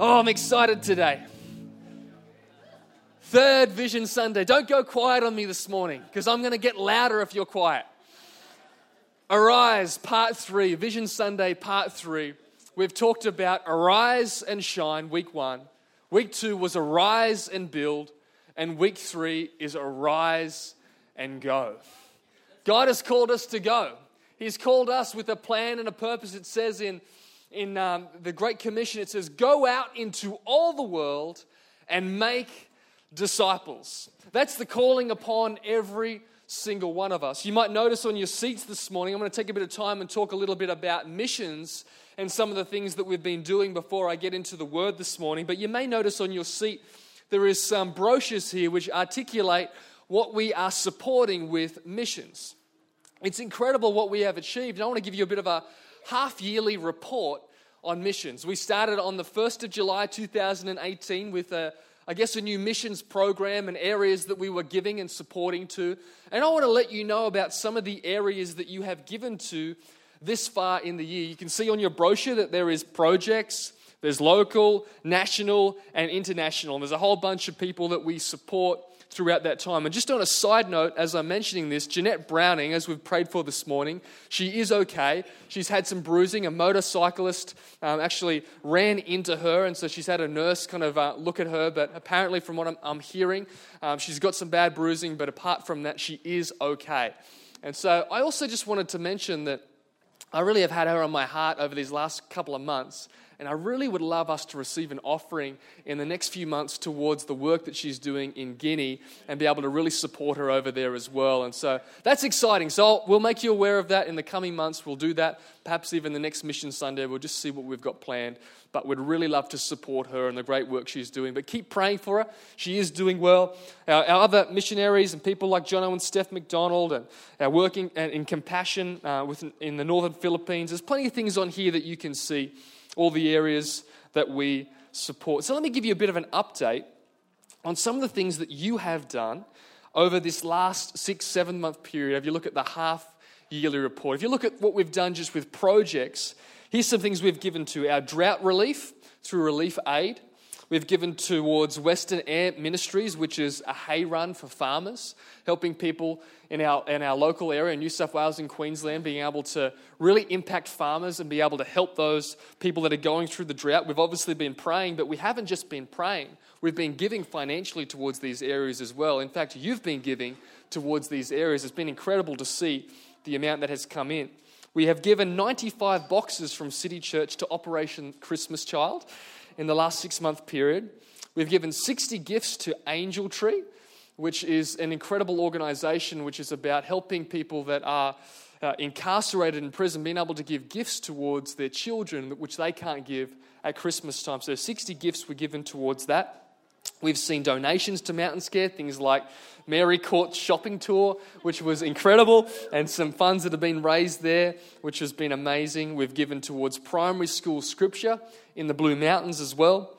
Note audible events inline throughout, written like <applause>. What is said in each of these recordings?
Oh, I'm excited today. Third Vision Sunday. Don't go quiet on me this morning because I'm going to get louder if you're quiet. Arise, part three, Vision Sunday, part three. We've talked about arise and shine, week one. Week two was arise and build. And week three is arise and go. God has called us to go. He's called us with a plan and a purpose. It says in in um, the Great Commission, it says, Go out into all the world and make disciples. That's the calling upon every single one of us. You might notice on your seats this morning, I'm going to take a bit of time and talk a little bit about missions and some of the things that we've been doing before I get into the word this morning. But you may notice on your seat, there is some brochures here which articulate what we are supporting with missions. It's incredible what we have achieved. And I want to give you a bit of a, half yearly report on missions. We started on the 1st of July 2018 with a I guess a new missions program and areas that we were giving and supporting to. And I want to let you know about some of the areas that you have given to this far in the year. You can see on your brochure that there is projects, there's local, national, and international. And there's a whole bunch of people that we support throughout that time. And just on a side note, as I'm mentioning this, Jeanette Browning, as we've prayed for this morning, she is okay. She's had some bruising. A motorcyclist um, actually ran into her, and so she's had a nurse kind of uh, look at her. But apparently, from what I'm, I'm hearing, um, she's got some bad bruising, but apart from that, she is okay. And so I also just wanted to mention that I really have had her on my heart over these last couple of months. And I really would love us to receive an offering in the next few months towards the work that she's doing in Guinea and be able to really support her over there as well. And so that's exciting. So we'll make you aware of that in the coming months. We'll do that. Perhaps even the next Mission Sunday, we'll just see what we've got planned. But we'd really love to support her and the great work she's doing. But keep praying for her. She is doing well. Our, our other missionaries and people like John and Steph McDonald and our working in compassion uh, in the northern Philippines. There's plenty of things on here that you can see all the areas that we support. So let me give you a bit of an update on some of the things that you have done over this last six, seven month period. If you look at the half yearly report, if you look at what we've done just with projects, here's some things we've given to our drought relief through relief aid. We've given towards Western Air Ministries, which is a hay run for farmers, helping people in our, in our local area, in New South Wales and Queensland, being able to really impact farmers and be able to help those people that are going through the drought. We've obviously been praying, but we haven't just been praying. We've been giving financially towards these areas as well. In fact, you've been giving towards these areas. It's been incredible to see the amount that has come in. We have given 95 boxes from City Church to Operation Christmas Child in the last six month period. We've given 60 gifts to Angel Tree, which is an incredible organization which is about helping people that are uh, incarcerated in prison being able to give gifts towards their children, which they can't give at Christmas time. So 60 gifts were given towards that. We've seen donations to Mountains Care, things like Mary Court shopping tour, which was incredible, and some funds that have been raised there, which has been amazing. We've given towards primary school scripture in the Blue Mountains as well.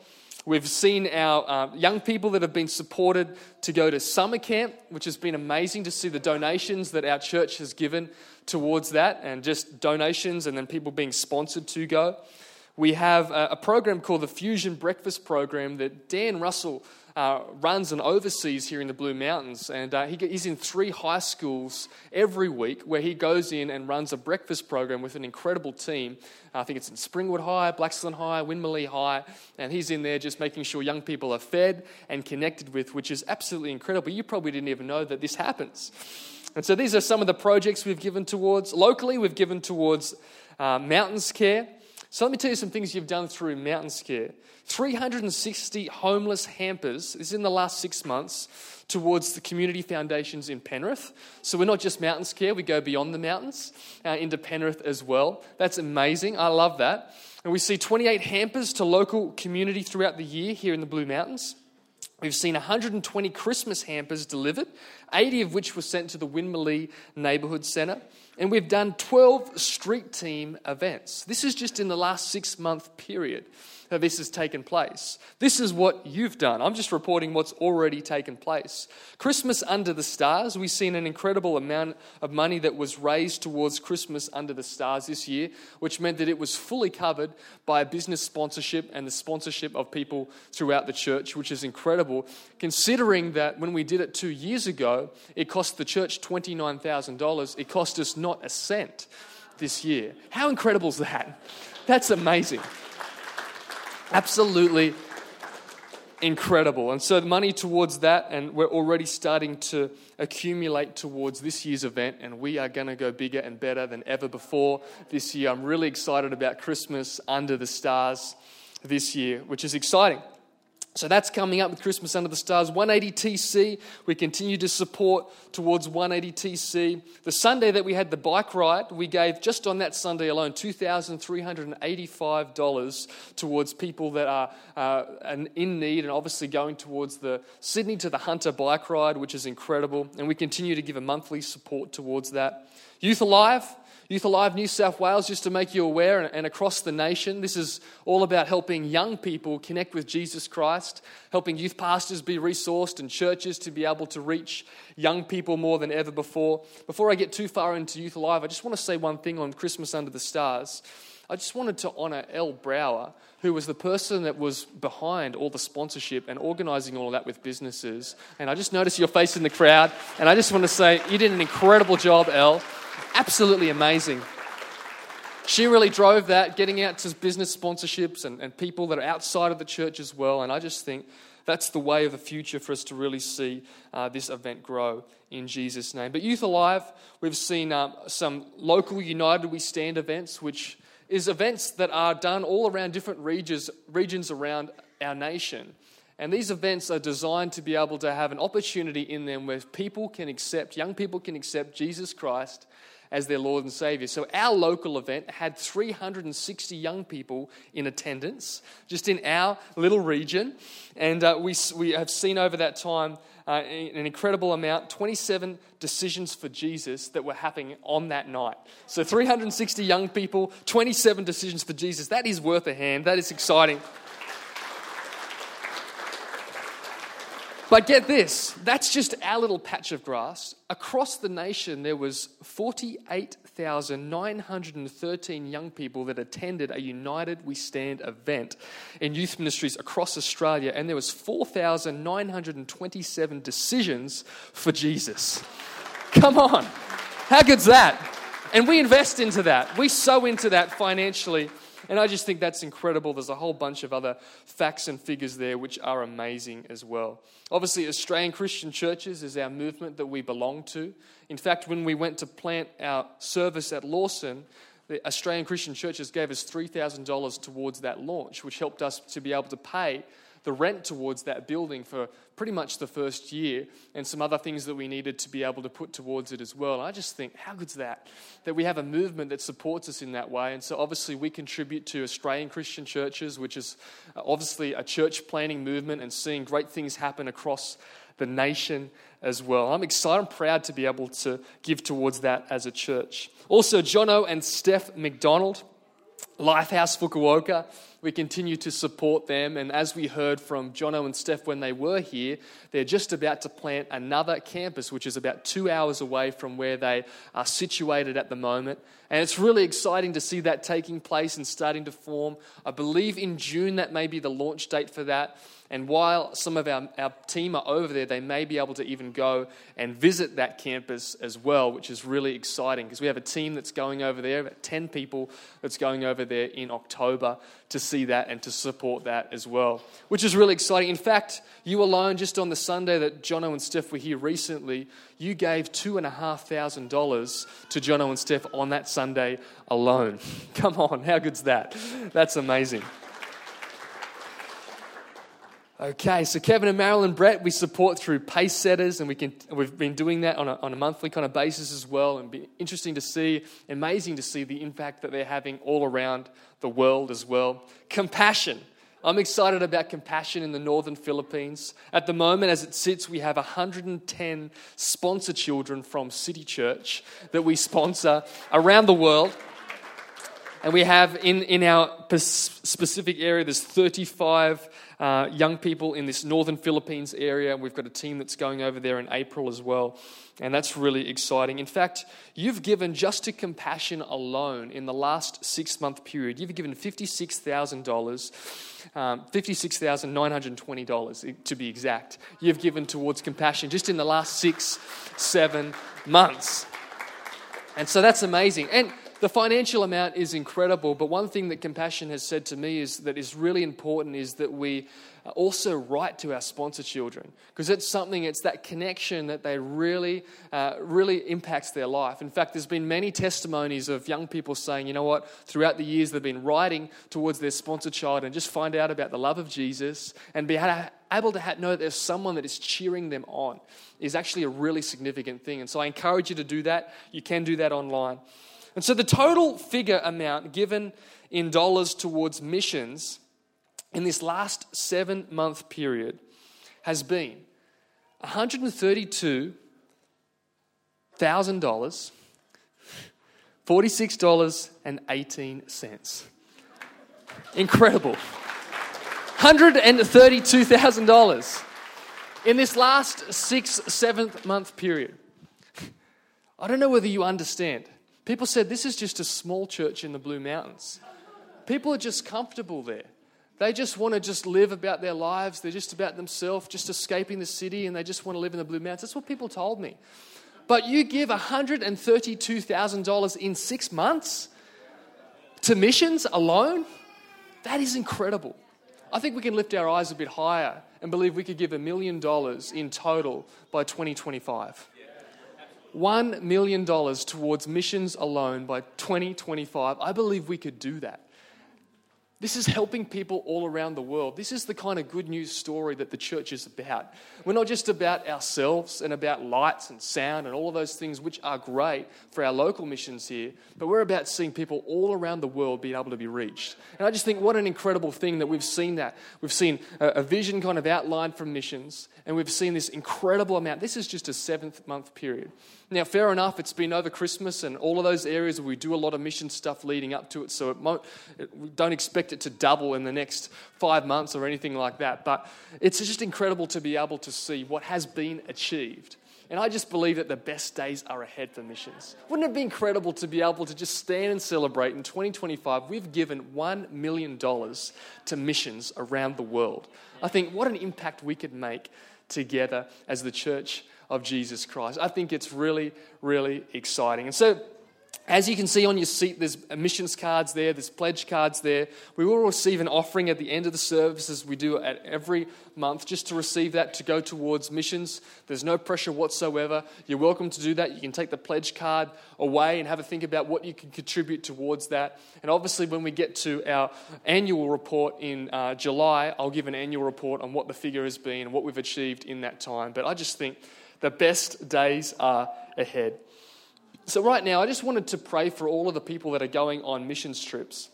We've seen our uh, young people that have been supported to go to summer camp, which has been amazing to see the donations that our church has given towards that, and just donations and then people being sponsored to go. We have a, program called the Fusion Breakfast Program that Dan Russell uh, runs and oversees here in the Blue Mountains. And uh, he, he's in three high schools every week where he goes in and runs a breakfast program with an incredible team. I think it's in Springwood High, Blaxland High, Winmalee High. And he's in there just making sure young people are fed and connected with, which is absolutely incredible. You probably didn't even know that this happens. And so these are some of the projects we've given towards. Locally, we've given towards uh, Mountains Care. So let me tell you some things you've done through Mountains Care. 360 homeless hampers this is in the last six months towards the community foundations in Penrith. So we're not just mountains care, we go beyond the mountains uh, into Penrith as well. That's amazing. I love that. And we see 28 hampers to local community throughout the year here in the Blue Mountains. We've seen 120 Christmas hampers delivered, 80 of which were sent to the Winmalee Neighbourhood Centre. And we've done 12 street team events. This is just in the last six month period that this has taken place. This is what you've done. I'm just reporting what's already taken place. Christmas Under the Stars, we've seen an incredible amount of money that was raised towards Christmas Under the Stars this year, which meant that it was fully covered by a business sponsorship and the sponsorship of people throughout the church, which is incredible, considering that when we did it two years ago, it cost the church $29,000. It cost us not a cent this year. How incredible is that? That's amazing. Absolutely incredible. And so, money towards that, and we're already starting to accumulate towards this year's event, and we are going to go bigger and better than ever before this year. I'm really excited about Christmas under the stars this year, which is exciting. So that's coming up with Christmas Under the Stars. 180TC, we continue to support towards 180TC. The Sunday that we had the bike ride, we gave just on that Sunday alone $2,385 towards people that are uh, in need and obviously going towards the Sydney to the Hunter bike ride, which is incredible. And we continue to give a monthly support towards that. Youth Alive, Youth Alive New South Wales, just to make you aware, and across the nation, this is all about helping young people connect with Jesus Christ, helping youth pastors be resourced and churches to be able to reach young people more than ever before. Before I get too far into Youth Alive, I just want to say one thing on Christmas Under the Stars. I just wanted to honour Elle Brower, who was the person that was behind all the sponsorship and organising all of that with businesses. And I just noticed your face in the crowd, and I just want to say you did an incredible job, Elle absolutely amazing. She really drove that, getting out to business sponsorships and, and people that are outside of the church as well. And I just think that's the way of the future for us to really see uh, this event grow in Jesus' name. But Youth Alive, we've seen um, some local United We Stand events, which is events that are done all around different regions, regions around our nation. And these events are designed to be able to have an opportunity in them where people can accept, young people can accept Jesus Christ as their Lord and Savior. So our local event had 360 young people in attendance, just in our little region. And uh, we, we have seen over that time uh, an incredible amount 27 decisions for Jesus that were happening on that night. So 360 young people, 27 decisions for Jesus. That is worth a hand. That is exciting. But get this, that's just our little patch of grass. Across the nation, there was 48,913 young people that attended a United We Stand event in youth ministries across Australia, and there was 4,927 decisions for Jesus. Come on. How good's that? And we invest into that. We sow into that financially and I just think that's incredible. There's a whole bunch of other facts and figures there which are amazing as well. Obviously, Australian Christian Churches is our movement that we belong to. In fact, when we went to plant our service at Lawson, the Australian Christian Churches gave us $3,000 towards that launch, which helped us to be able to pay the rent towards that building for pretty much the first year and some other things that we needed to be able to put towards it as well. I just think, how good's that? That we have a movement that supports us in that way. And so obviously we contribute to Australian Christian churches, which is uh, obviously a church planning movement and seeing great things happen across the nation as well. I'm excited and proud to be able to give towards that as a church. Also, Jono and Steph McDonald, Lifehouse Fukuoka we continue to support them. And as we heard from Jono and Steph when they were here, they're just about to plant another campus, which is about two hours away from where they are situated at the moment. And it's really exciting to see that taking place and starting to form. I believe in June that may be the launch date for that. And while some of our, our team are over there, they may be able to even go and visit that campus as well, which is really exciting because we have a team that's going over there, about 10 people that's going over there in October to see that and to support that as well, which is really exciting. In fact, you alone, just on the Sunday that Jono and Steph were here recently, you gave $2,500 to Jono and Steph on that Sunday alone. <laughs> Come on, how good's that? That's amazing. Okay, so Kevin and Marilyn Brett, we support through pace setters, and we can, we've been doing that on a, on a monthly kind of basis as well. And be interesting to see, amazing to see the impact that they're having all around the world as well. Compassion. I'm excited about compassion in the northern Philippines. At the moment, as it sits, we have 110 sponsor children from City Church that we sponsor around the world. And we have in, in our specific area, there's 35 uh, young people in this northern Philippines area. We've got a team that's going over there in April as well. And that's really exciting. In fact, you've given just to compassion alone in the last six month period, you've given $56,000, um, $56,920 to be exact. You've given towards compassion just in the last six, seven months. And so that's amazing. And the financial amount is incredible, but one thing that Compassion has said to me is that is really important is that we also write to our sponsor children because it's something it's that connection that they really uh, really impacts their life. In fact there's been many testimonies of young people saying you know what? Throughout the years they've been writing towards their sponsor child and just find out about the love of jesus and be able to know that there's someone that is cheering them on is actually a really significant thing. And so i encourage you to do that. You can do that online and so the total figure amount given in dollars towards missions in this last seven month period has been $132,000, $46.18. Incredible. $132,000 in this last six, seventh month period. I don't know whether you understand. People said this is just a small church in the Blue Mountains. People are just comfortable there. They just want to just live about their lives. They're just about themselves, just escaping the city, and they just want to live in the Blue Mountains. That's what people told me. But you give $132,000 in six months to missions alone? That is incredible. I think we can lift our eyes a bit higher and believe we could give a million dollars in total by 2025. $1 million towards missions alone by 2025. I believe we could do that. This is helping people all around the world. This is the kind of good news story that the church is about. We're not just about ourselves and about lights and sound and all of those things, which are great for our local missions here, but we're about seeing people all around the world being able to be reached. And I just think what an incredible thing that we've seen that. We've seen a, vision kind of outlined from missions, and we've seen this incredible amount. This is just a seventh month period. Now, fair enough, it's been over Christmas and all of those areas where we do a lot of mission stuff leading up to it, so it it, don't expect it to double in the next five months or anything like that. But it's just incredible to be able to see what has been achieved. And I just believe that the best days are ahead for missions. Wouldn't it be incredible to be able to just stand and celebrate in 2025? We've given $1 million to missions around the world. I think what an impact we could make together as the church of Jesus Christ. I think it's really, really exciting. And so, as you can see on your seat, there's missions cards there, there's pledge cards there. We will receive an offering at the end of the service, as we do at every month, just to receive that to go towards missions. There's no pressure whatsoever. You're welcome to do that. You can take the pledge card away and have a think about what you can contribute towards that. And obviously, when we get to our annual report in uh, July, I'll give an annual report on what the figure has been and what we've achieved in that time. But I just think the best days are ahead. So, right now, I just wanted to pray for all of the people that are going on missions trips.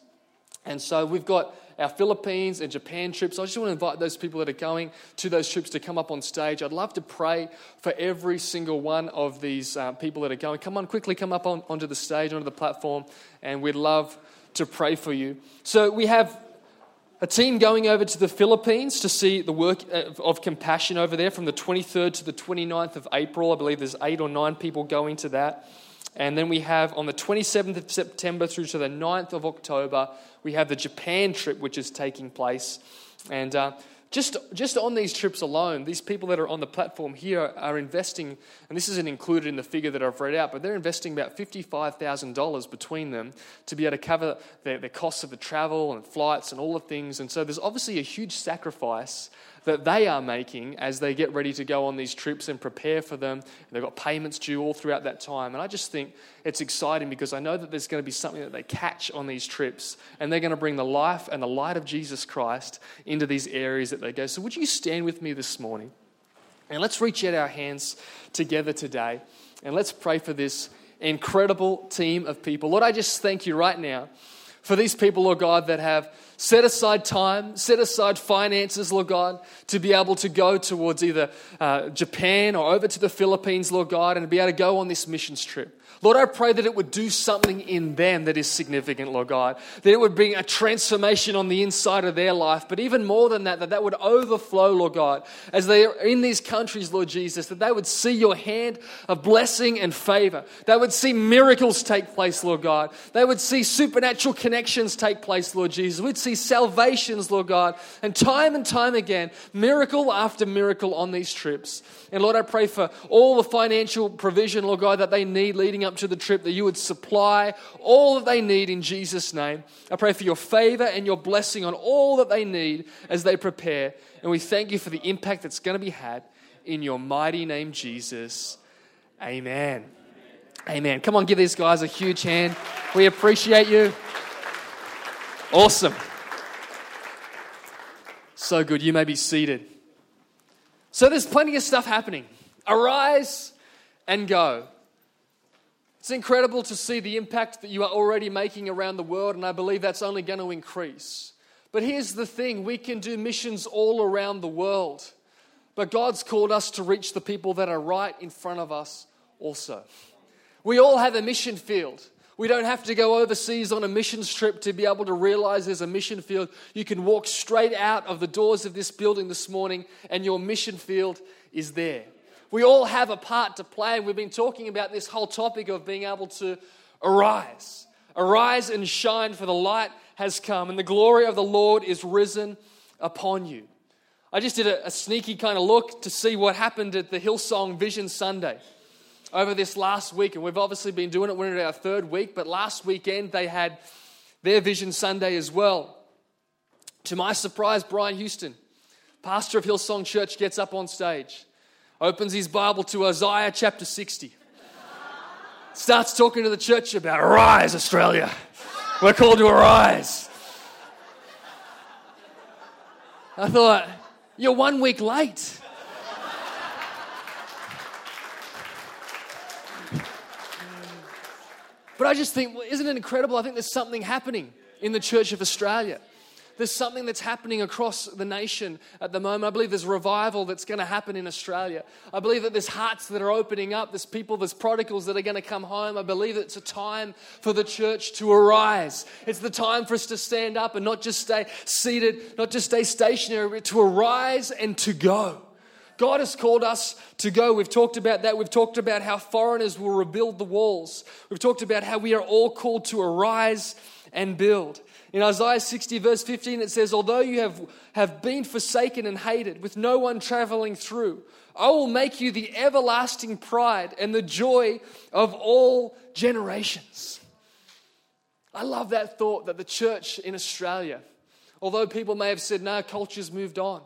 And so, we've got our Philippines and Japan trips. I just want to invite those people that are going to those trips to come up on stage. I'd love to pray for every single one of these uh, people that are going. Come on, quickly come up on, onto the stage, onto the platform, and we'd love to pray for you. So, we have a team going over to the Philippines to see the work of compassion over there from the 23rd to the 29th of April. I believe there's eight or nine people going to that. And then we have on the 27th of September through to the 9th of October, we have the Japan trip, which is taking place. And uh, just, just on these trips alone, these people that are on the platform here are investing, and this isn't included in the figure that I've read out, but they're investing about $55,000 between them to be able to cover the, the costs of the travel and flights and all the things. And so there's obviously a huge sacrifice that they are making as they get ready to go on these trips and prepare for them. They've got payments due all throughout that time. And I just think it's exciting because I know that there's going to be something that they catch on these trips and they're going to bring the life and the light of Jesus Christ into these areas that they go. So, would you stand with me this morning? And let's reach out our hands together today and let's pray for this incredible team of people. Lord, I just thank you right now For these people, Lord God, that have set aside time, set aside finances, Lord God, to be able to go towards either uh, Japan or over to the Philippines, Lord God, and be able to go on this missions trip. Lord, I pray that it would do something in them that is significant, Lord God. That it would bring a transformation on the inside of their life. But even more than that, that that would overflow, Lord God, as they are in these countries, Lord Jesus, that they would see your hand of blessing and favor. They would see miracles take place, Lord God. They would see supernatural connections take place, Lord Jesus. We'd see salvations, Lord God. And time and time again, miracle after miracle on these trips. And Lord, I pray for all the financial provision, Lord God, that they need leading up to the trip, that you would supply all that they need in Jesus' name. I pray for your favor and your blessing on all that they need as they prepare. And we thank you for the impact that's going to be had in your mighty name, Jesus. Amen. Amen. Come on, give these guys a huge hand. We appreciate you. Awesome. So good. You may be seated. So there's plenty of stuff happening. Arise and go. It's incredible to see the impact that you are already making around the world, and I believe that's only going to increase. But here's the thing we can do missions all around the world, but God's called us to reach the people that are right in front of us also. We all have a mission field. We don't have to go overseas on a missions trip to be able to realize there's a mission field. You can walk straight out of the doors of this building this morning, and your mission field is there. We all have a part to play, and we've been talking about this whole topic of being able to arise. Arise and shine, for the light has come, and the glory of the Lord is risen upon you. I just did a, a sneaky kind of look to see what happened at the Hillsong Vision Sunday over this last week, and we've obviously been doing it. We're in our third week, but last weekend they had their Vision Sunday as well. To my surprise, Brian Houston, pastor of Hillsong Church, gets up on stage opens his Bible to Isaiah chapter 60. Starts talking to the church about arise, Australia. We're called to arise. I thought, you're one week late. But I just think, well, isn't it incredible? I think there's something happening in the Church of Australia. There's something that's happening across the nation at the moment. I believe there's revival that's going to happen in Australia. I believe that there's hearts that are opening up. There's people, there's prodigals that are going to come home. I believe it's a time for the church to arise. It's the time for us to stand up and not just stay seated, not just stay stationary, but to arise and to go. God has called us to go. We've talked about that. We've talked about how foreigners will rebuild the walls. We've talked about how we are all called to arise and build. In Isaiah 60, verse 15, it says, Although you have, have been forsaken and hated, with no one traveling through, I will make you the everlasting pride and the joy of all generations. I love that thought that the church in Australia, although people may have said, no, culture's moved on,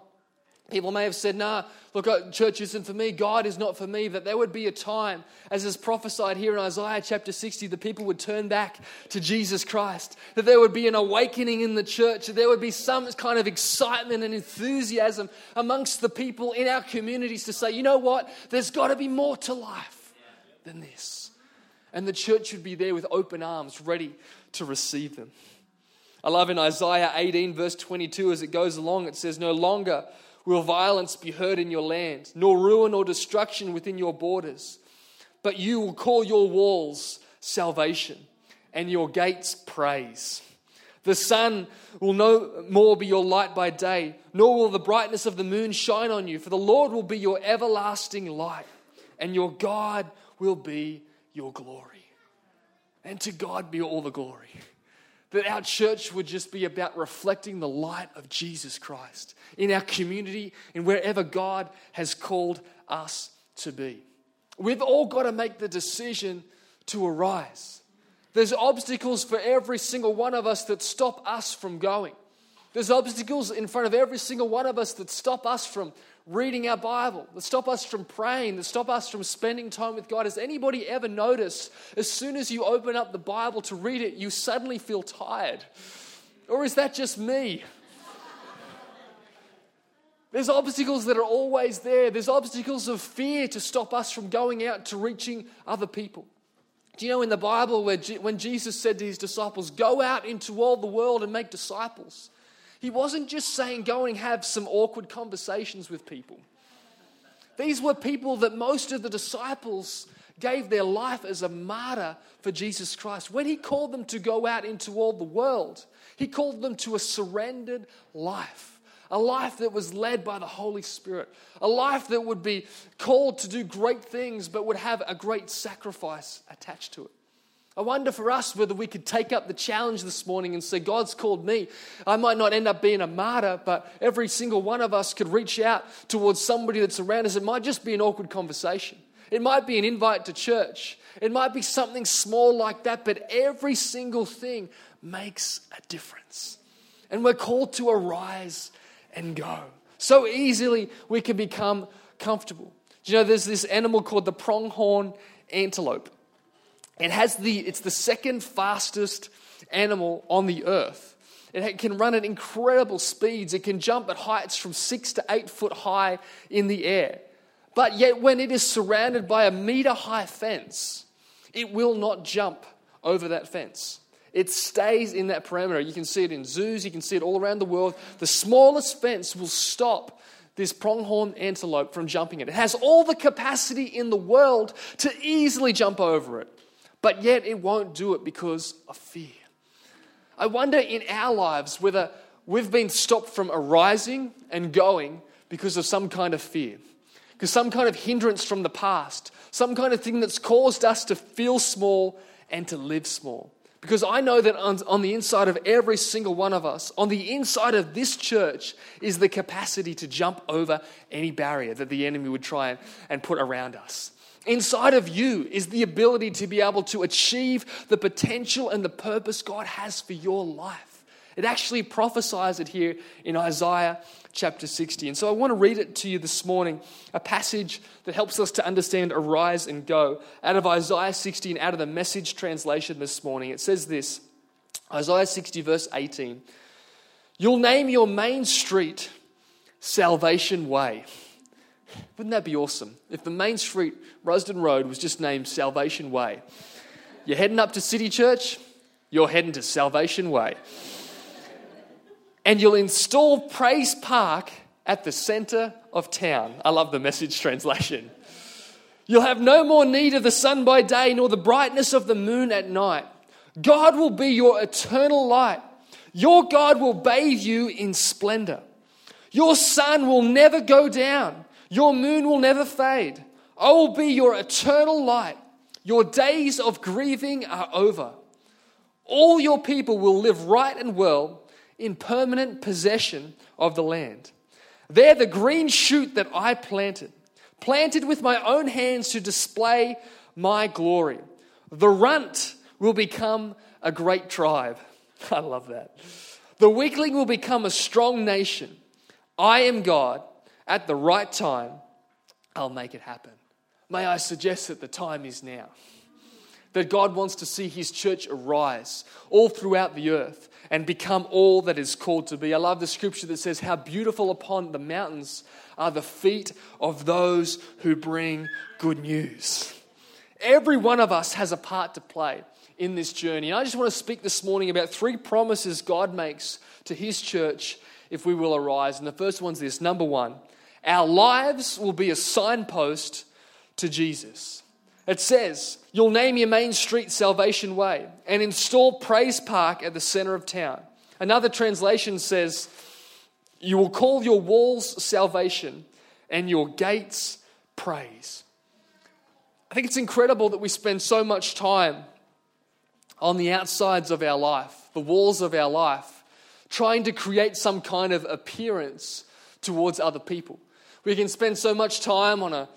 People may have said, nah, look, uh, church isn't for me, God is not for me, that there would be a time, as is prophesied here in Isaiah chapter 60, the people would turn back to Jesus Christ, that there would be an awakening in the church, that there would be some kind of excitement and enthusiasm amongst the people in our communities to say, you know what, there's got to be more to life than this. And the church would be there with open arms, ready to receive them. I love in Isaiah 18, verse 22, as it goes along, it says, No longer will violence be heard in your land, nor ruin or destruction within your borders. But you will call your walls salvation and your gates praise. The sun will no more be your light by day, nor will the brightness of the moon shine on you, for the Lord will be your everlasting light, and your God will be your glory. And to God be all the glory that our church would just be about reflecting the light of Jesus Christ in our community and wherever God has called us to be. We've all got to make the decision to arise. There's obstacles for every single one of us that stop us from going. There's obstacles in front of every single one of us that stop us from reading our Bible, that stop us from praying, that stop us from spending time with God. Has anybody ever noticed as soon as you open up the Bible to read it, you suddenly feel tired? Or is that just me? There's obstacles that are always there. There's obstacles of fear to stop us from going out to reaching other people, Do you know in the Bible where when Jesus said to his disciples, Go out into all the world and make disciples, he wasn't just saying, Go and have some awkward conversations with people. These were people that most of the disciples gave their life as a martyr for Jesus Christ. When he called them to go out into all the world, he called them to a surrendered life a life that was led by the Holy Spirit, a life that would be called to do great things but would have a great sacrifice attached to it. I wonder for us whether we could take up the challenge this morning and say, God's called me. I might not end up being a martyr, but every single one of us could reach out towards somebody that's around us. It might just be an awkward conversation, it might be an invite to church, it might be something small like that, but every single thing makes a difference. And we're called to arise and go. So easily we can become comfortable. Do you know there's this animal called the pronghorn antelope? It has the, it's the second fastest animal on the earth. It can run at incredible speeds. It can jump at heights from six to eight foot high in the air. But yet, when it is surrounded by a meter high fence, it will not jump over that fence. It stays in that perimeter. You can see it in zoos, you can see it all around the world. The smallest fence will stop this pronghorn antelope from jumping it. It has all the capacity in the world to easily jump over it, but yet it won't do it because of fear. I wonder in our lives whether we've been stopped from arising and going because of some kind of fear, because some kind of hindrance from the past, some kind of thing that's caused us to feel small and to live small. Because I know that on, on, the inside of every single one of us, on the inside of this church, is the capacity to jump over any barrier that the enemy would try and, and put around us. Inside of you is the ability to be able to achieve the potential and the purpose God has for your life. It actually prophesies it here in Isaiah chapter 60. And so I want to read it to you this morning, a passage that helps us to understand arise and go out of Isaiah 60 and out of the message translation this morning. It says this Isaiah 60, verse 18. You'll name your main street Salvation Way. Wouldn't that be awesome? If the main street, Rusden Road, was just named Salvation Way. You're heading up to City Church, you're heading to Salvation Way and you'll install Praise Park at the center of town. I love the message translation. You'll have no more need of the sun by day nor the brightness of the moon at night. God will be your eternal light. Your God will bathe you in splendor. Your sun will never go down. Your moon will never fade. I will be your eternal light. Your days of grieving are over. All your people will live right and well in permanent possession of the land. They're the green shoot that I planted, planted with my own hands to display my glory. The runt will become a great tribe. <laughs> I love that. The weakling will become a strong nation. I am God. At the right time, I'll make it happen. May I suggest that the time is now that God wants to see his church arise all throughout the earth and become all that is called to be. I love the scripture that says, How beautiful upon the mountains are the feet of those who bring good news. Every one of us has a part to play in this journey. And I just want to speak this morning about three promises God makes to his church if we will arise. And the first one's this number one, our lives will be a signpost to Jesus. It says, You'll name your main street Salvation Way and install Praise Park at the center of town. Another translation says, You will call your walls salvation and your gates praise. I think it's incredible that we spend so much time on the outsides of our life, the walls of our life, trying to create some kind of appearance towards other people. We can spend so much time on a,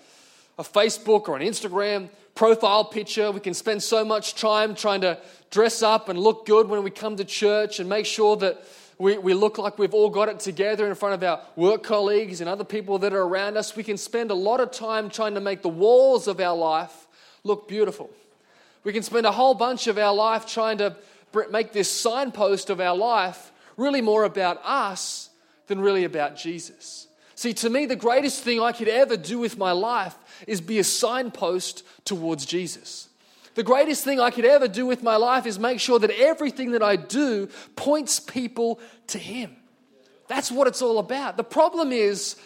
a Facebook or an Instagram profile picture. We can spend so much time trying to dress up and look good when we come to church and make sure that we, we look like we've all got it together in front of our work colleagues and other people that are around us. We can spend a lot of time trying to make the walls of our life look beautiful. We can spend a whole bunch of our life trying to make this signpost of our life really more about us than really about Jesus. See, to me, the greatest thing I could ever do with my life is be a signpost towards Jesus. The greatest thing I could ever do with my life is make sure that everything that I do points people to Him. That's what it's all about. The problem is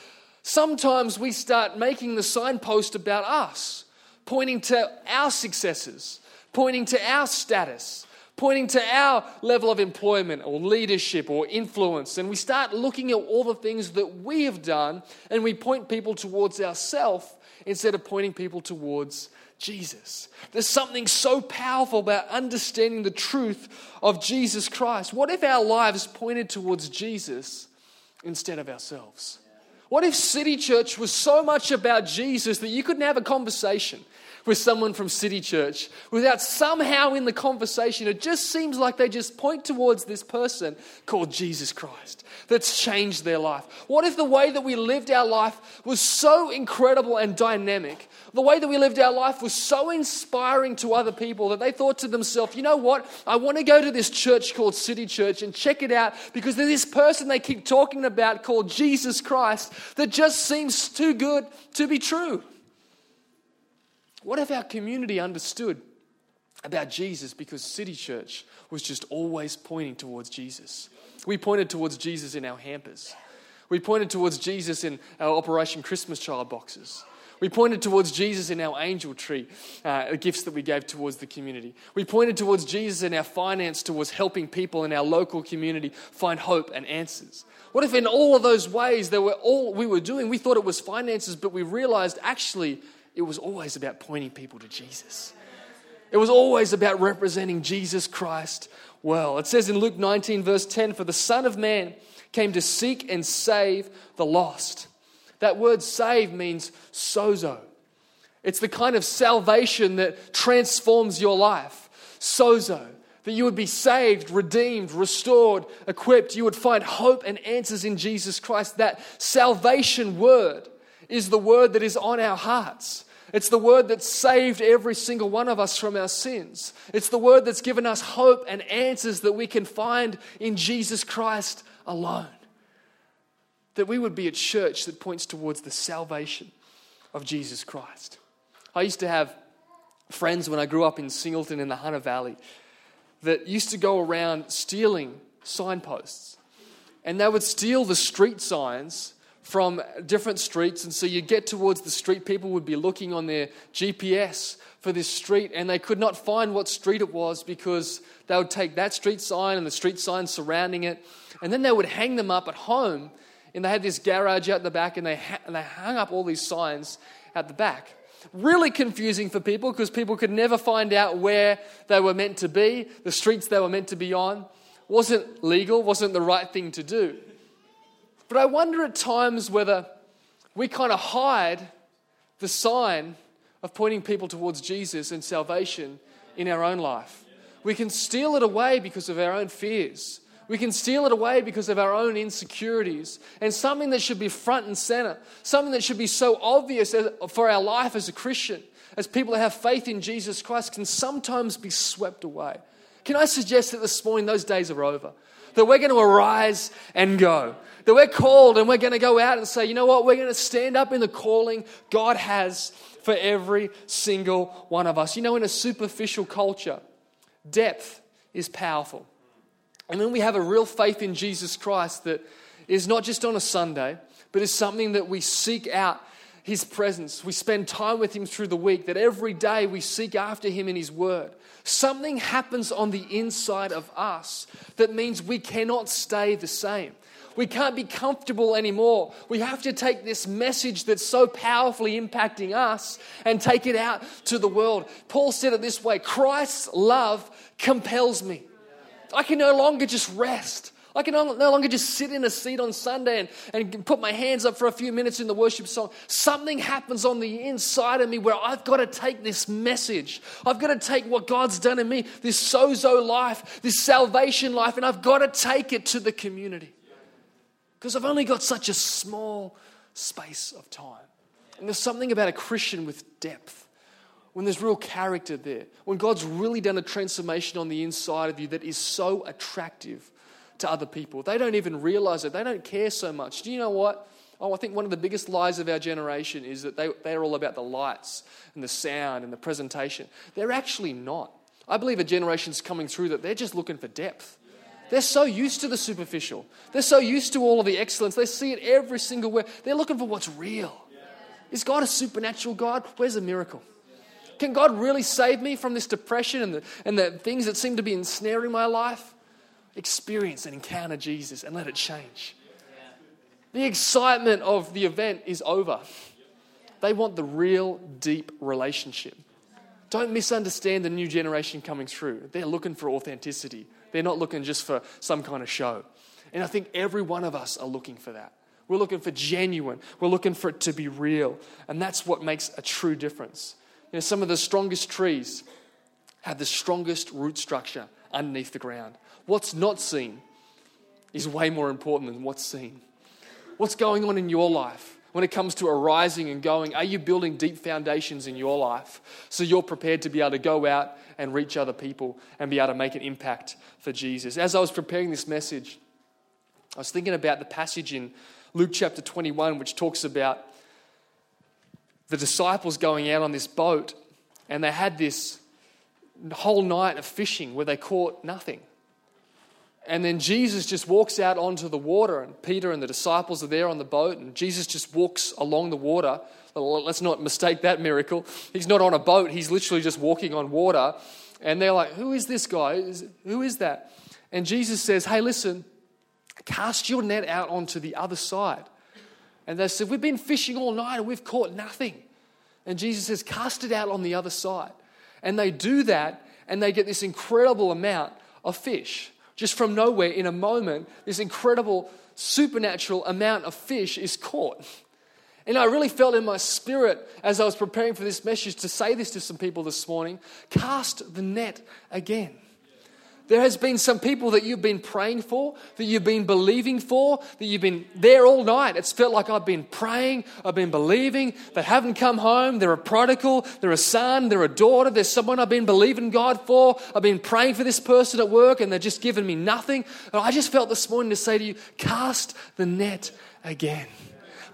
sometimes we start making the signpost about us, pointing to our successes, pointing to our status, pointing to our level of employment or leadership or influence. And we start looking at all the things that we have done and we point people towards ourselves instead of pointing people towards Jesus. There's something so powerful about understanding the truth of Jesus Christ. What if our lives pointed towards Jesus instead of ourselves? What if City Church was so much about Jesus that you couldn't have a conversation with someone from City Church without somehow in the conversation, it just seems like they just point towards this person called Jesus Christ that's changed their life? What if the way that we lived our life was so incredible and dynamic? The way that we lived our life was so inspiring to other people that they thought to themselves, you know what? I want to go to this church called City Church and check it out because there's this person they keep talking about called Jesus Christ that just seems too good to be true. What if our community understood about Jesus because City Church was just always pointing towards Jesus? We pointed towards Jesus in our hampers. We pointed towards Jesus in our Operation Christmas Child boxes. We pointed towards Jesus in our angel tree, uh, gifts that we gave towards the community. We pointed towards Jesus in our finance towards helping people in our local community find hope and answers. What if in all of those ways that were all we were doing, we thought it was finances, but we realized actually it was always about pointing people to Jesus. It was always about representing Jesus Christ well. It says in Luke 19, verse 10 For the Son of Man came to seek and save the lost. That word save means sozo. It's the kind of salvation that transforms your life. Sozo. That you would be saved, redeemed, restored, equipped. You would find hope and answers in Jesus Christ. That salvation word is the word that is on our hearts. It's the word that saved every single one of us from our sins. It's the word that's given us hope and answers that we can find in Jesus Christ alone. That we would be a church that points towards the salvation of Jesus Christ. I used to have friends when I grew up in Singleton in the Hunter Valley that used to go around stealing signposts. And they would steal the street signs from different streets. And so you get towards the street, people would be looking on their GPS for this street, and they could not find what street it was because they would take that street sign and the street sign surrounding it, and then they would hang them up at home. And they had this garage out the back, and they, ha- and they hung up all these signs at the back. Really confusing for people because people could never find out where they were meant to be, the streets they were meant to be on. Wasn't legal, wasn't the right thing to do. But I wonder at times whether we kind of hide the sign of pointing people towards Jesus and salvation in our own life. We can steal it away because of our own fears. We can steal it away because of our own insecurities. And something that should be front and center, something that should be so obvious for our life as a Christian, as people that have faith in Jesus Christ, can sometimes be swept away. Can I suggest that this morning those days are over? That we're going to arise and go that we're called and we're going to go out and say, you know what, we're going to stand up in the calling God has for every single one of us. You know, in a superficial culture, depth is powerful. And when we have a real faith in Jesus Christ that is not just on a Sunday, but is something that we seek out his presence. We spend time with Him through the week, that every day we seek after Him in His Word. Something happens on the inside of us that means we cannot stay the same. We can't be comfortable anymore. We have to take this message that's so powerfully impacting us and take it out to the world. Paul said it this way Christ's love compels me. I can no longer just rest. I can no longer just sit in a seat on Sunday and, and put my hands up for a few minutes in the worship song. Something happens on the inside of me where I've got to take this message. I've got to take what God's done in me, this sozo life, this salvation life, and I've got to take it to the community because I've only got such a small space of time. And there's something about a Christian with depth, when there's real character there, when God's really done a transformation on the inside of you that is so attractive to other people. They don't even realize it, they don't care so much. Do you know what? Oh, I think one of the biggest lies of our generation is that they, they're all about the lights and the sound and the presentation. They're actually not. I believe a generation's coming through that they're just looking for depth. They're so used to the superficial. They're so used to all of the excellence. They see it every single way. They're looking for what's real. Is God a supernatural God? Where's the miracle? Can God really save me from this depression and the, and the things that seem to be ensnaring my life? Experience and encounter Jesus and let it change. The excitement of the event is over. They want the real, deep relationship. Don't misunderstand the new generation coming through. They're looking for authenticity, they're not looking just for some kind of show. And I think every one of us are looking for that. We're looking for genuine. We're looking for it to be real. And that's what makes a true difference. You know, some of the strongest trees have the strongest root structure underneath the ground. What's not seen is way more important than what's seen. What's going on in your life when it comes to arising and going? Are you building deep foundations in your life so you're prepared to be able to go out and reach other people and be able to make an impact for Jesus? As I was preparing this message, I was thinking about the passage in Luke chapter 21, which talks about the disciples going out on this boat and they had this whole night of fishing where they caught nothing. And then Jesus just walks out onto the water, and Peter and the disciples are there on the boat, and Jesus just walks along the water. Let's not mistake that miracle. He's not on a boat, he's literally just walking on water. And they're like, Who is this guy? Who is that? And Jesus says, Hey, listen, cast your net out onto the other side. And they said, We've been fishing all night and we've caught nothing. And Jesus says, Cast it out on the other side. And they do that, and they get this incredible amount of fish. Just from nowhere, in a moment, this incredible supernatural amount of fish is caught. And I really felt in my spirit as I was preparing for this message to say this to some people this morning cast the net again. There has been some people that you've been praying for, that you've been believing for, that you've been there all night. It's felt like I've been praying, I've been believing. They haven't come home. They're a prodigal, they're a son, they're a daughter. There's someone I've been believing God for. I've been praying for this person at work and they're just giving me nothing. And I just felt this morning to say to you, cast the net again.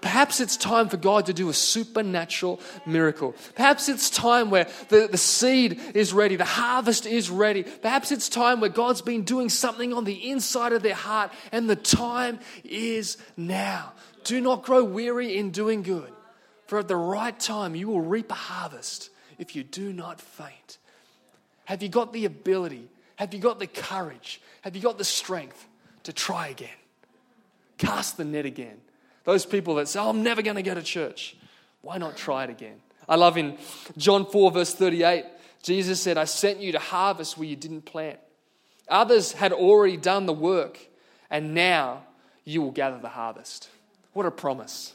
Perhaps it's time for God to do a supernatural miracle. Perhaps it's time where the, the seed is ready, the harvest is ready. Perhaps it's time where God's been doing something on the inside of their heart, and the time is now. Do not grow weary in doing good, for at the right time you will reap a harvest if you do not faint. Have you got the ability? Have you got the courage? Have you got the strength to try again? Cast the net again. Those people that say, oh, I'm never going to go to church. Why not try it again? I love in John 4, verse 38, Jesus said, I sent you to harvest where you didn't plant. Others had already done the work, and now you will gather the harvest. What a promise.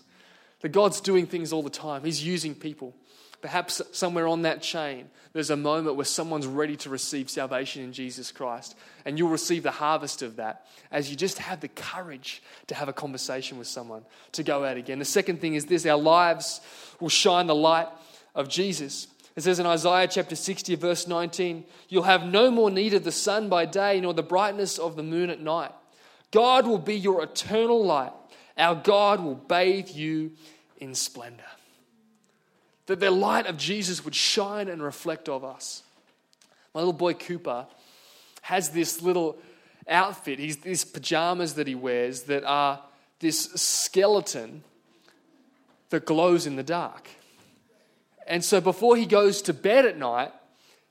That God's doing things all the time, He's using people. Perhaps somewhere on that chain, there's a moment where someone's ready to receive salvation in Jesus Christ. And you'll receive the harvest of that as you just have the courage to have a conversation with someone, to go out again. The second thing is this our lives will shine the light of Jesus. It says in Isaiah chapter 60, verse 19, You'll have no more need of the sun by day, nor the brightness of the moon at night. God will be your eternal light. Our God will bathe you in splendor that the light of Jesus would shine and reflect of us. My little boy Cooper has this little outfit, he's these pajamas that he wears that are this skeleton that glows in the dark. And so before he goes to bed at night,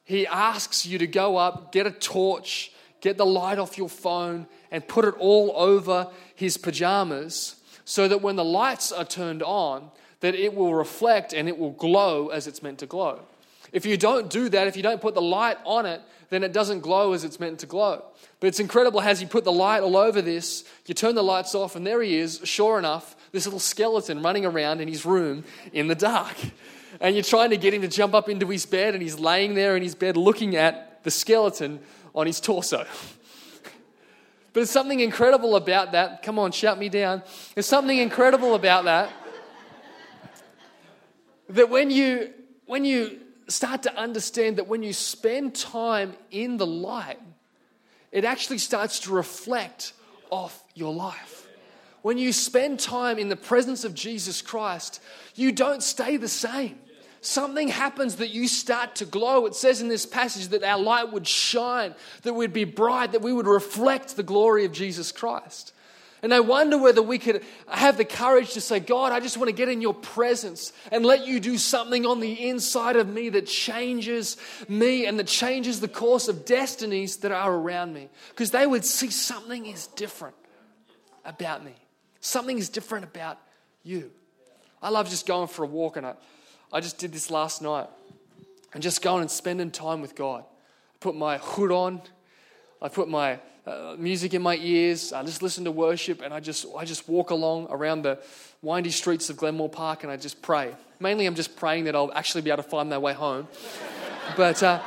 he asks you to go up, get a torch, get the light off your phone, and put it all over his pajamas so that when the lights are turned on, that it will reflect and it will glow as it's meant to glow. If you don't do that, if you don't put the light on it, then it doesn't glow as it's meant to glow. But it's incredible as you put the light all over this, you turn the lights off, and there he is, sure enough, this little skeleton running around in his room in the dark. And you're trying to get him to jump up into his bed, and he's laying there in his bed looking at the skeleton on his torso. <laughs> But there's something incredible about that. Come on, shout me down. There's something incredible about that that when you, when you start to understand that when you spend time in the light, it actually starts to reflect off your life. when you spend time in the presence of Jesus Christ, you don't stay the same. Something happens that you start to glow. It says in this passage that our light would shine, that we'd be bright, that we would reflect the glory of Jesus Christ. And I wonder whether we could have the courage to say, God, I just want to get in your presence and let you do something on the inside of me that changes me and that changes the course of destinies that are around me. Because they would see something is different about me, something is different about you. I love just going for a walk, and I, I just did this last night and just going and spending time with God. I put my hood on, I put my uh, music in my ears. I just listen to worship, and I just I just walk along around the windy streets of Glenmore Park, and I just pray. Mainly, I'm just praying that I'll actually be able to find my way home. <laughs> but uh,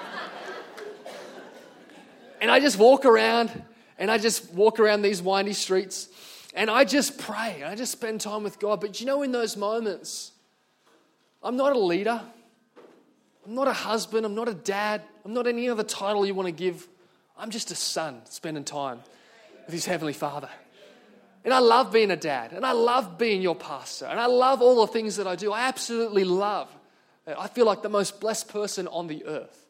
and I just walk around, and I just walk around these windy streets, and I just pray, and I just spend time with God. But you know, in those moments, I'm not a leader. I'm not a husband. I'm not a dad. I'm not any other title you want to give. I'm just a son spending time with his heavenly father. And I love being a dad, and I love being your pastor, and I love all the things that I do. I absolutely love. I feel like the most blessed person on the earth.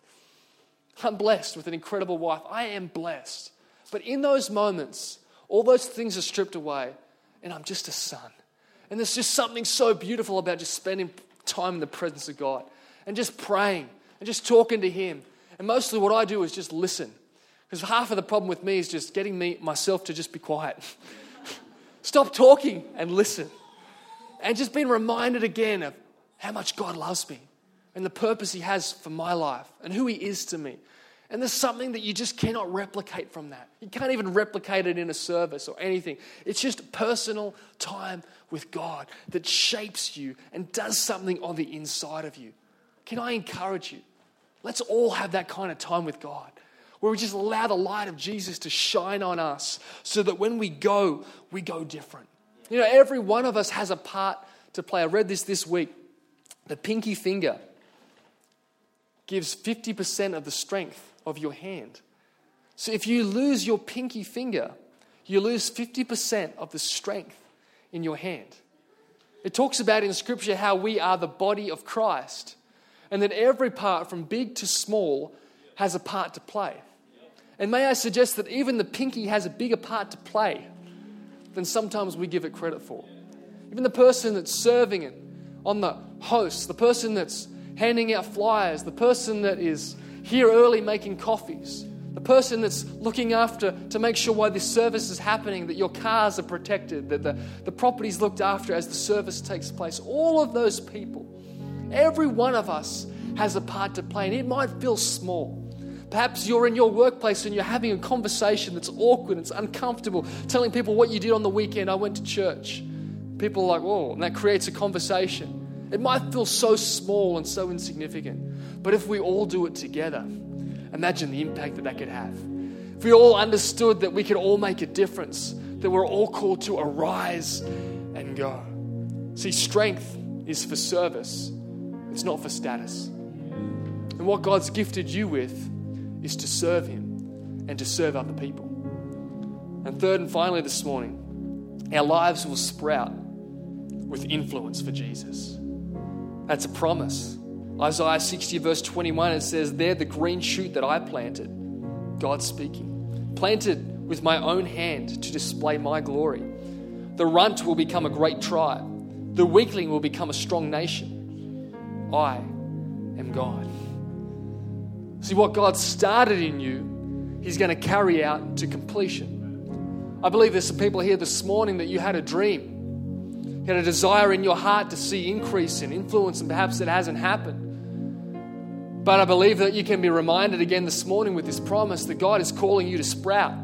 I'm blessed with an incredible wife. I am blessed. But in those moments, all those things are stripped away, and I'm just a son. And there's just something so beautiful about just spending time in the presence of God and just praying and just talking to Him. And mostly what I do is just listen. Because half of the problem with me is just getting me myself to just be quiet. <laughs> Stop talking and listen. And just being reminded again of how much God loves me and the purpose He has for my life and who He is to me. And there's something that you just cannot replicate from that. You can't even replicate it in a service or anything. It's just personal time with God that shapes you and does something on the inside of you. Can I encourage you? Let's all have that kind of time with God where we just allow the light of Jesus to shine on us so that when we go, we go different. You know, every one of us has a part to play. I read this this week. The pinky finger gives 50% of the strength of your hand. So if you lose your pinky finger, you lose 50% of the strength in your hand. It talks about in Scripture how we are the body of Christ and that every part, from big to small, has a part to play. And may I suggest that even the pinky has a bigger part to play than sometimes we give it credit for. Even the person that's serving it on the host, the person that's handing out flyers, the person that is here early making coffees, the person that's looking after to make sure why this service is happening that your cars are protected, that the, the property's looked after as the service takes place. All of those people, every one of us has a part to play, and it might feel small. Perhaps you're in your workplace and you're having a conversation that's awkward, it's uncomfortable, telling people what you did on the weekend. I went to church. People are like, whoa, and that creates a conversation. It might feel so small and so insignificant, but if we all do it together, imagine the impact that that could have. If we all understood that we could all make a difference, that we're all called to arise and go. See, strength is for service, it's not for status. And what God's gifted you with is to serve Him and to serve other people. And third and finally, this morning, our lives will sprout with influence for Jesus. That's a promise. Isaiah 60, verse 21, it says, They're the green shoot that I planted. God speaking. Planted with my own hand to display my glory. The runt will become a great tribe, the weakling will become a strong nation. I am God. See, what God started in you, He's going to carry out to completion. I believe there's some people here this morning that you had a dream. You had a desire in your heart to see increase in influence, and perhaps it hasn't happened. But I believe that you can be reminded again this morning with this promise that God is calling you to sprout.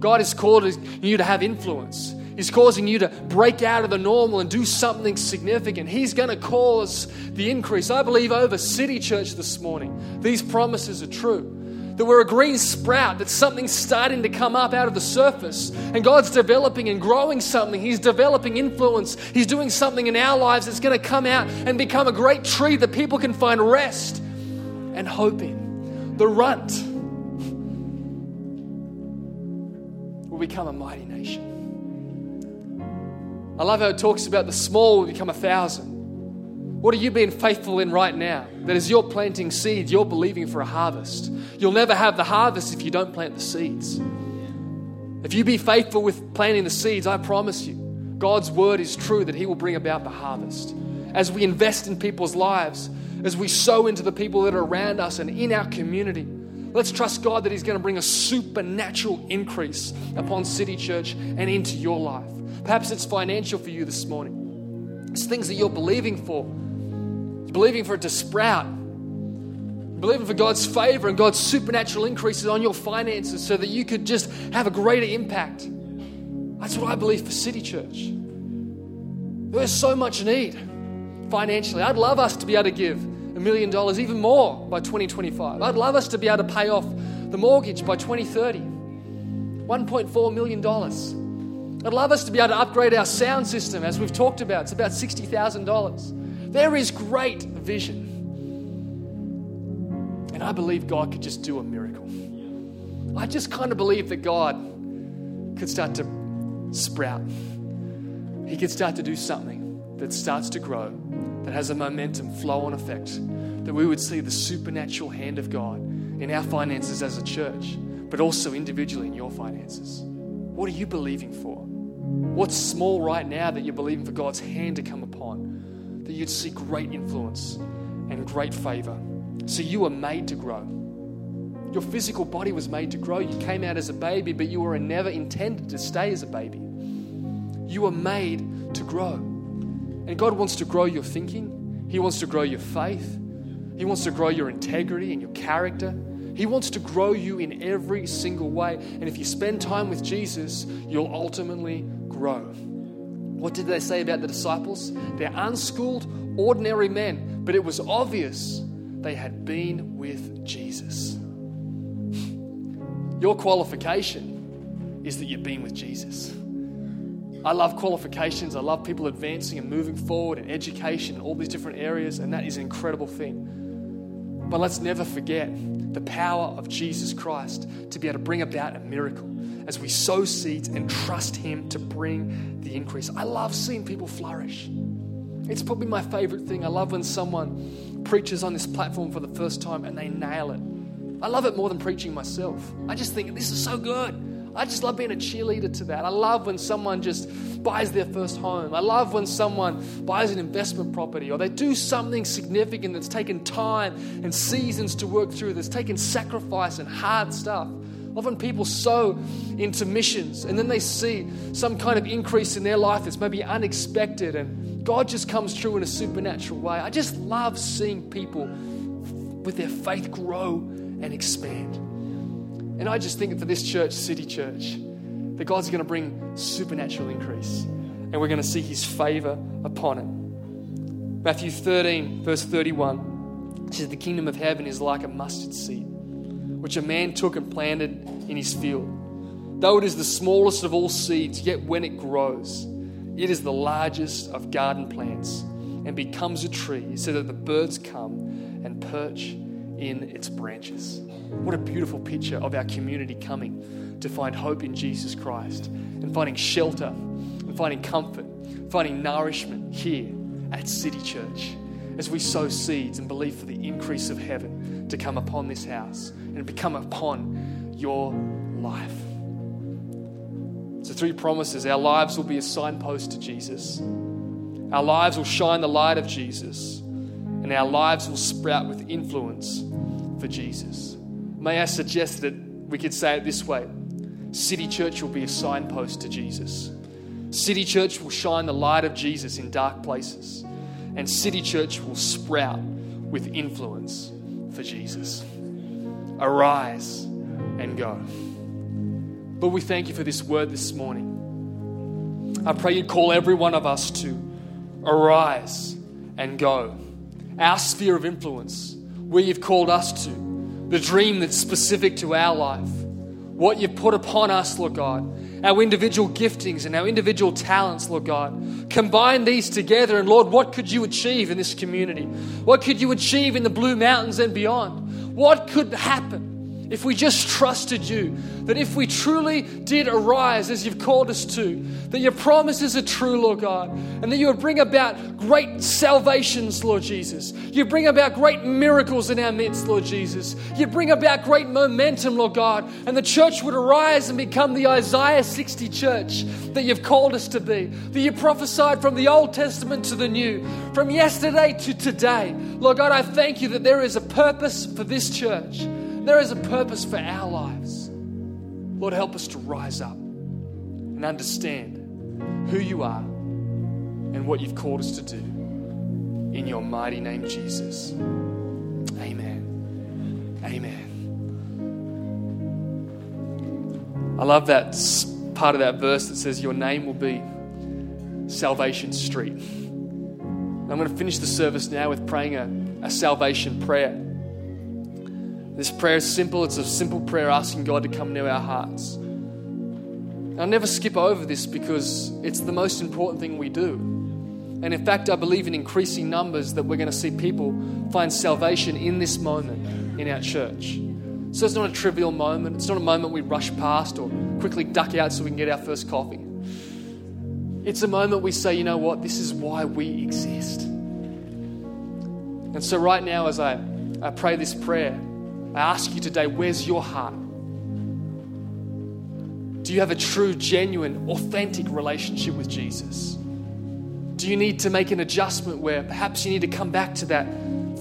God is calling you to have influence. He's causing you to break out of the normal and do something significant. He's going to cause the increase. I believe over City Church this morning, these promises are true. That we're a green sprout, that something's starting to come up out of the surface. And God's developing and growing something. He's developing influence. He's doing something in our lives that's going to come out and become a great tree that people can find rest and hope in. The runt will become a mighty nation I love how it talks about the small will become a thousand. What are you being faithful in right now? That as you're planting seeds, you're believing for a harvest. You'll never have the harvest if you don't plant the seeds. If you be faithful with planting the seeds, I promise you, God's word is true that He will bring about the harvest. As we invest in people's lives, as we sow into the people that are around us and in our community, let's trust God that He's going to bring a supernatural increase upon City Church and into your life. Perhaps it's financial for you this morning. It's things that you're believing for. You're believing for it to sprout. You're believing for God's favor and God's supernatural increases on your finances so that you could just have a greater impact. That's what I believe for City Church. There's so much need financially. I'd love us to be able to give a million dollars, even more by 2025. I'd love us to be able to pay off the mortgage by 2030. $1.4 million. I'd love us to be able to upgrade our sound system, as we've talked about. It's about $60,000. There is great vision. And I believe God could just do a miracle. I just kind of believe that God could start to sprout. He could start to do something that starts to grow, that has a momentum, flow on effect, that we would see the supernatural hand of God in our finances as a church, but also individually in your finances. What are you believing for? What's small right now that you're believing for God's hand to come upon? That you'd see great influence and great favor. So you were made to grow. Your physical body was made to grow. You came out as a baby, but you were never intended to stay as a baby. You were made to grow. And God wants to grow your thinking, He wants to grow your faith, He wants to grow your integrity and your character. He wants to grow you in every single way. And if you spend time with Jesus, you'll ultimately grow. What did they say about the disciples? They're unschooled, ordinary men, but it was obvious they had been with Jesus. Your qualification is that you've been with Jesus. I love qualifications. I love people advancing and moving forward in education, and all these different areas, and that is an incredible thing. But let's never forget the power of Jesus Christ to be able to bring about a miracle as we sow seeds and trust Him to bring the increase. I love seeing people flourish. It's probably my favorite thing. I love when someone preaches on this platform for the first time and they nail it. I love it more than preaching myself. I just think this is so good. I just love being a cheerleader to that. I love when someone just buys their first home. I love when someone buys an investment property or they do something significant that's taken time and seasons to work through, that's taken sacrifice and hard stuff. When people sow into missions and then they see some kind of increase in their life that's maybe unexpected and God just comes through in a supernatural way. I just love seeing people with their faith grow and expand. And I just think that for this church, City Church, that God's going to bring supernatural increase and we're going to see his favor upon it. Matthew 13, verse 31 says, The kingdom of heaven is like a mustard seed, which a man took and planted in his field. Though it is the smallest of all seeds, yet when it grows, it is the largest of garden plants and becomes a tree so that the birds come and perch in its branches. What a beautiful picture of our community coming to find hope in Jesus Christ and finding shelter and finding comfort, finding nourishment here at City Church as we sow seeds and believe for the increase of heaven to come upon this house and become upon your life. So, three promises our lives will be a signpost to Jesus, our lives will shine the light of Jesus, and our lives will sprout with influence for Jesus. May I suggest that we could say it this way City Church will be a signpost to Jesus. City Church will shine the light of Jesus in dark places, and City Church will sprout with influence for Jesus. Arise and go. Lord, we thank you for this word this morning. I pray you'd call every one of us to arise and go. Our sphere of influence, where you've called us to the dream that's specific to our life, what you've put upon us, Lord God, our individual giftings and our individual talents, Lord God. Combine these together, and Lord, what could you achieve in this community? What could you achieve in the Blue Mountains and beyond? What could happen if we just trusted you, that if we truly did arise as you've called us to, that your promises are true, Lord God, and that you would bring about great salvations, Lord Jesus. You bring about great miracles in our midst, Lord Jesus. You bring about great momentum, Lord God, and the church would arise and become the Isaiah 60 church that you've called us to be, that you prophesied from the Old Testament to the New, from yesterday to today. Lord God, I thank you that there is a purpose for this church. There is a purpose for our lives. Lord, help us to rise up and understand who you are and what you've called us to do. In your mighty name, Jesus. Amen. Amen. I love that part of that verse that says, Your name will be Salvation Street. I'm going to finish the service now with praying a, a salvation prayer. This prayer is simple. It's a simple prayer asking God to come near our hearts. I'll never skip over this because it's the most important thing we do. And in fact, I believe in increasing numbers that we're going to see people find salvation in this moment in our church. So it's not a trivial moment. It's not a moment we rush past or quickly duck out so we can get our first coffee. It's a moment we say, you know what, this is why we exist. And so, right now, as I, I pray this prayer, I ask you today, where's your heart? Do you have a true, genuine, authentic relationship with Jesus? Do you need to make an adjustment where perhaps you need to come back to that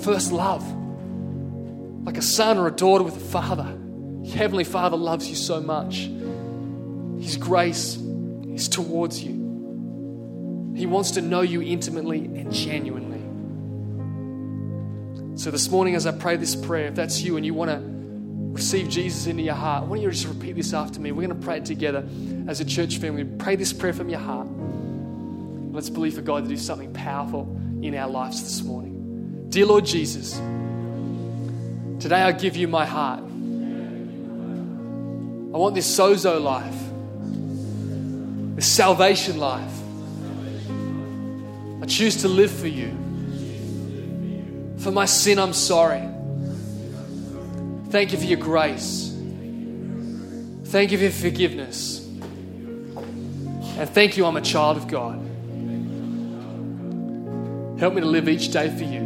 first love? Like a son or a daughter with a father. Your Heavenly Father loves you so much. His grace is towards you. He wants to know you intimately and genuinely. So, this morning, as I pray this prayer, if that's you and you want to receive Jesus into your heart, why don't you just repeat this after me? We're going to pray it together as a church family. Pray this prayer from your heart. Let's believe for God to do something powerful in our lives this morning. Dear Lord Jesus, today I give you my heart. I want this sozo life, this salvation life. I choose to live for you. For my sin, I'm sorry. Thank you for your grace. Thank you for your forgiveness. And thank you, I'm a child of God. Help me to live each day for you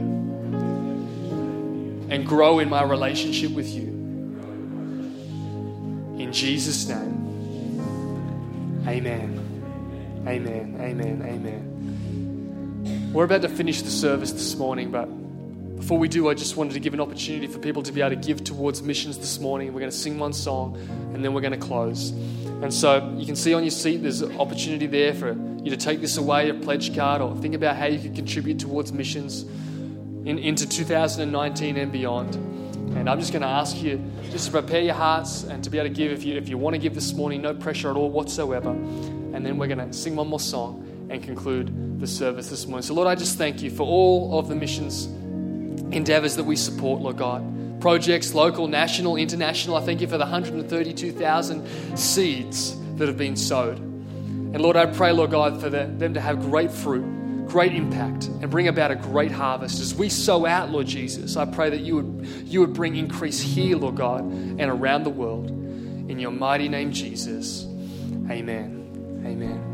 and grow in my relationship with you. In Jesus' name, amen. Amen. Amen. Amen. We're about to finish the service this morning, but before we do, I just wanted to give an opportunity for people to be able to give towards missions this morning. We're going to sing one song and then we're going to close. And so you can see on your seat there's an opportunity there for you to take this away, a pledge card, or think about how you can contribute towards missions in, into 2019 and beyond. And I'm just going to ask you just to prepare your hearts and to be able to give if you, if you want to give this morning, no pressure at all whatsoever. And then we're going to sing one more song and conclude the service this morning. So, Lord, I just thank you for all of the missions endeavors that we support, Lord God. Projects, local, national, international. I thank you for the 132,000 seeds that have been sowed. And Lord, I pray, Lord God, for them to have great fruit, great impact, and bring about a great harvest. As we sow out, Lord Jesus, I pray that you would, you would bring increase here, Lord God, and around the world. In your mighty name, Jesus. Amen. Amen.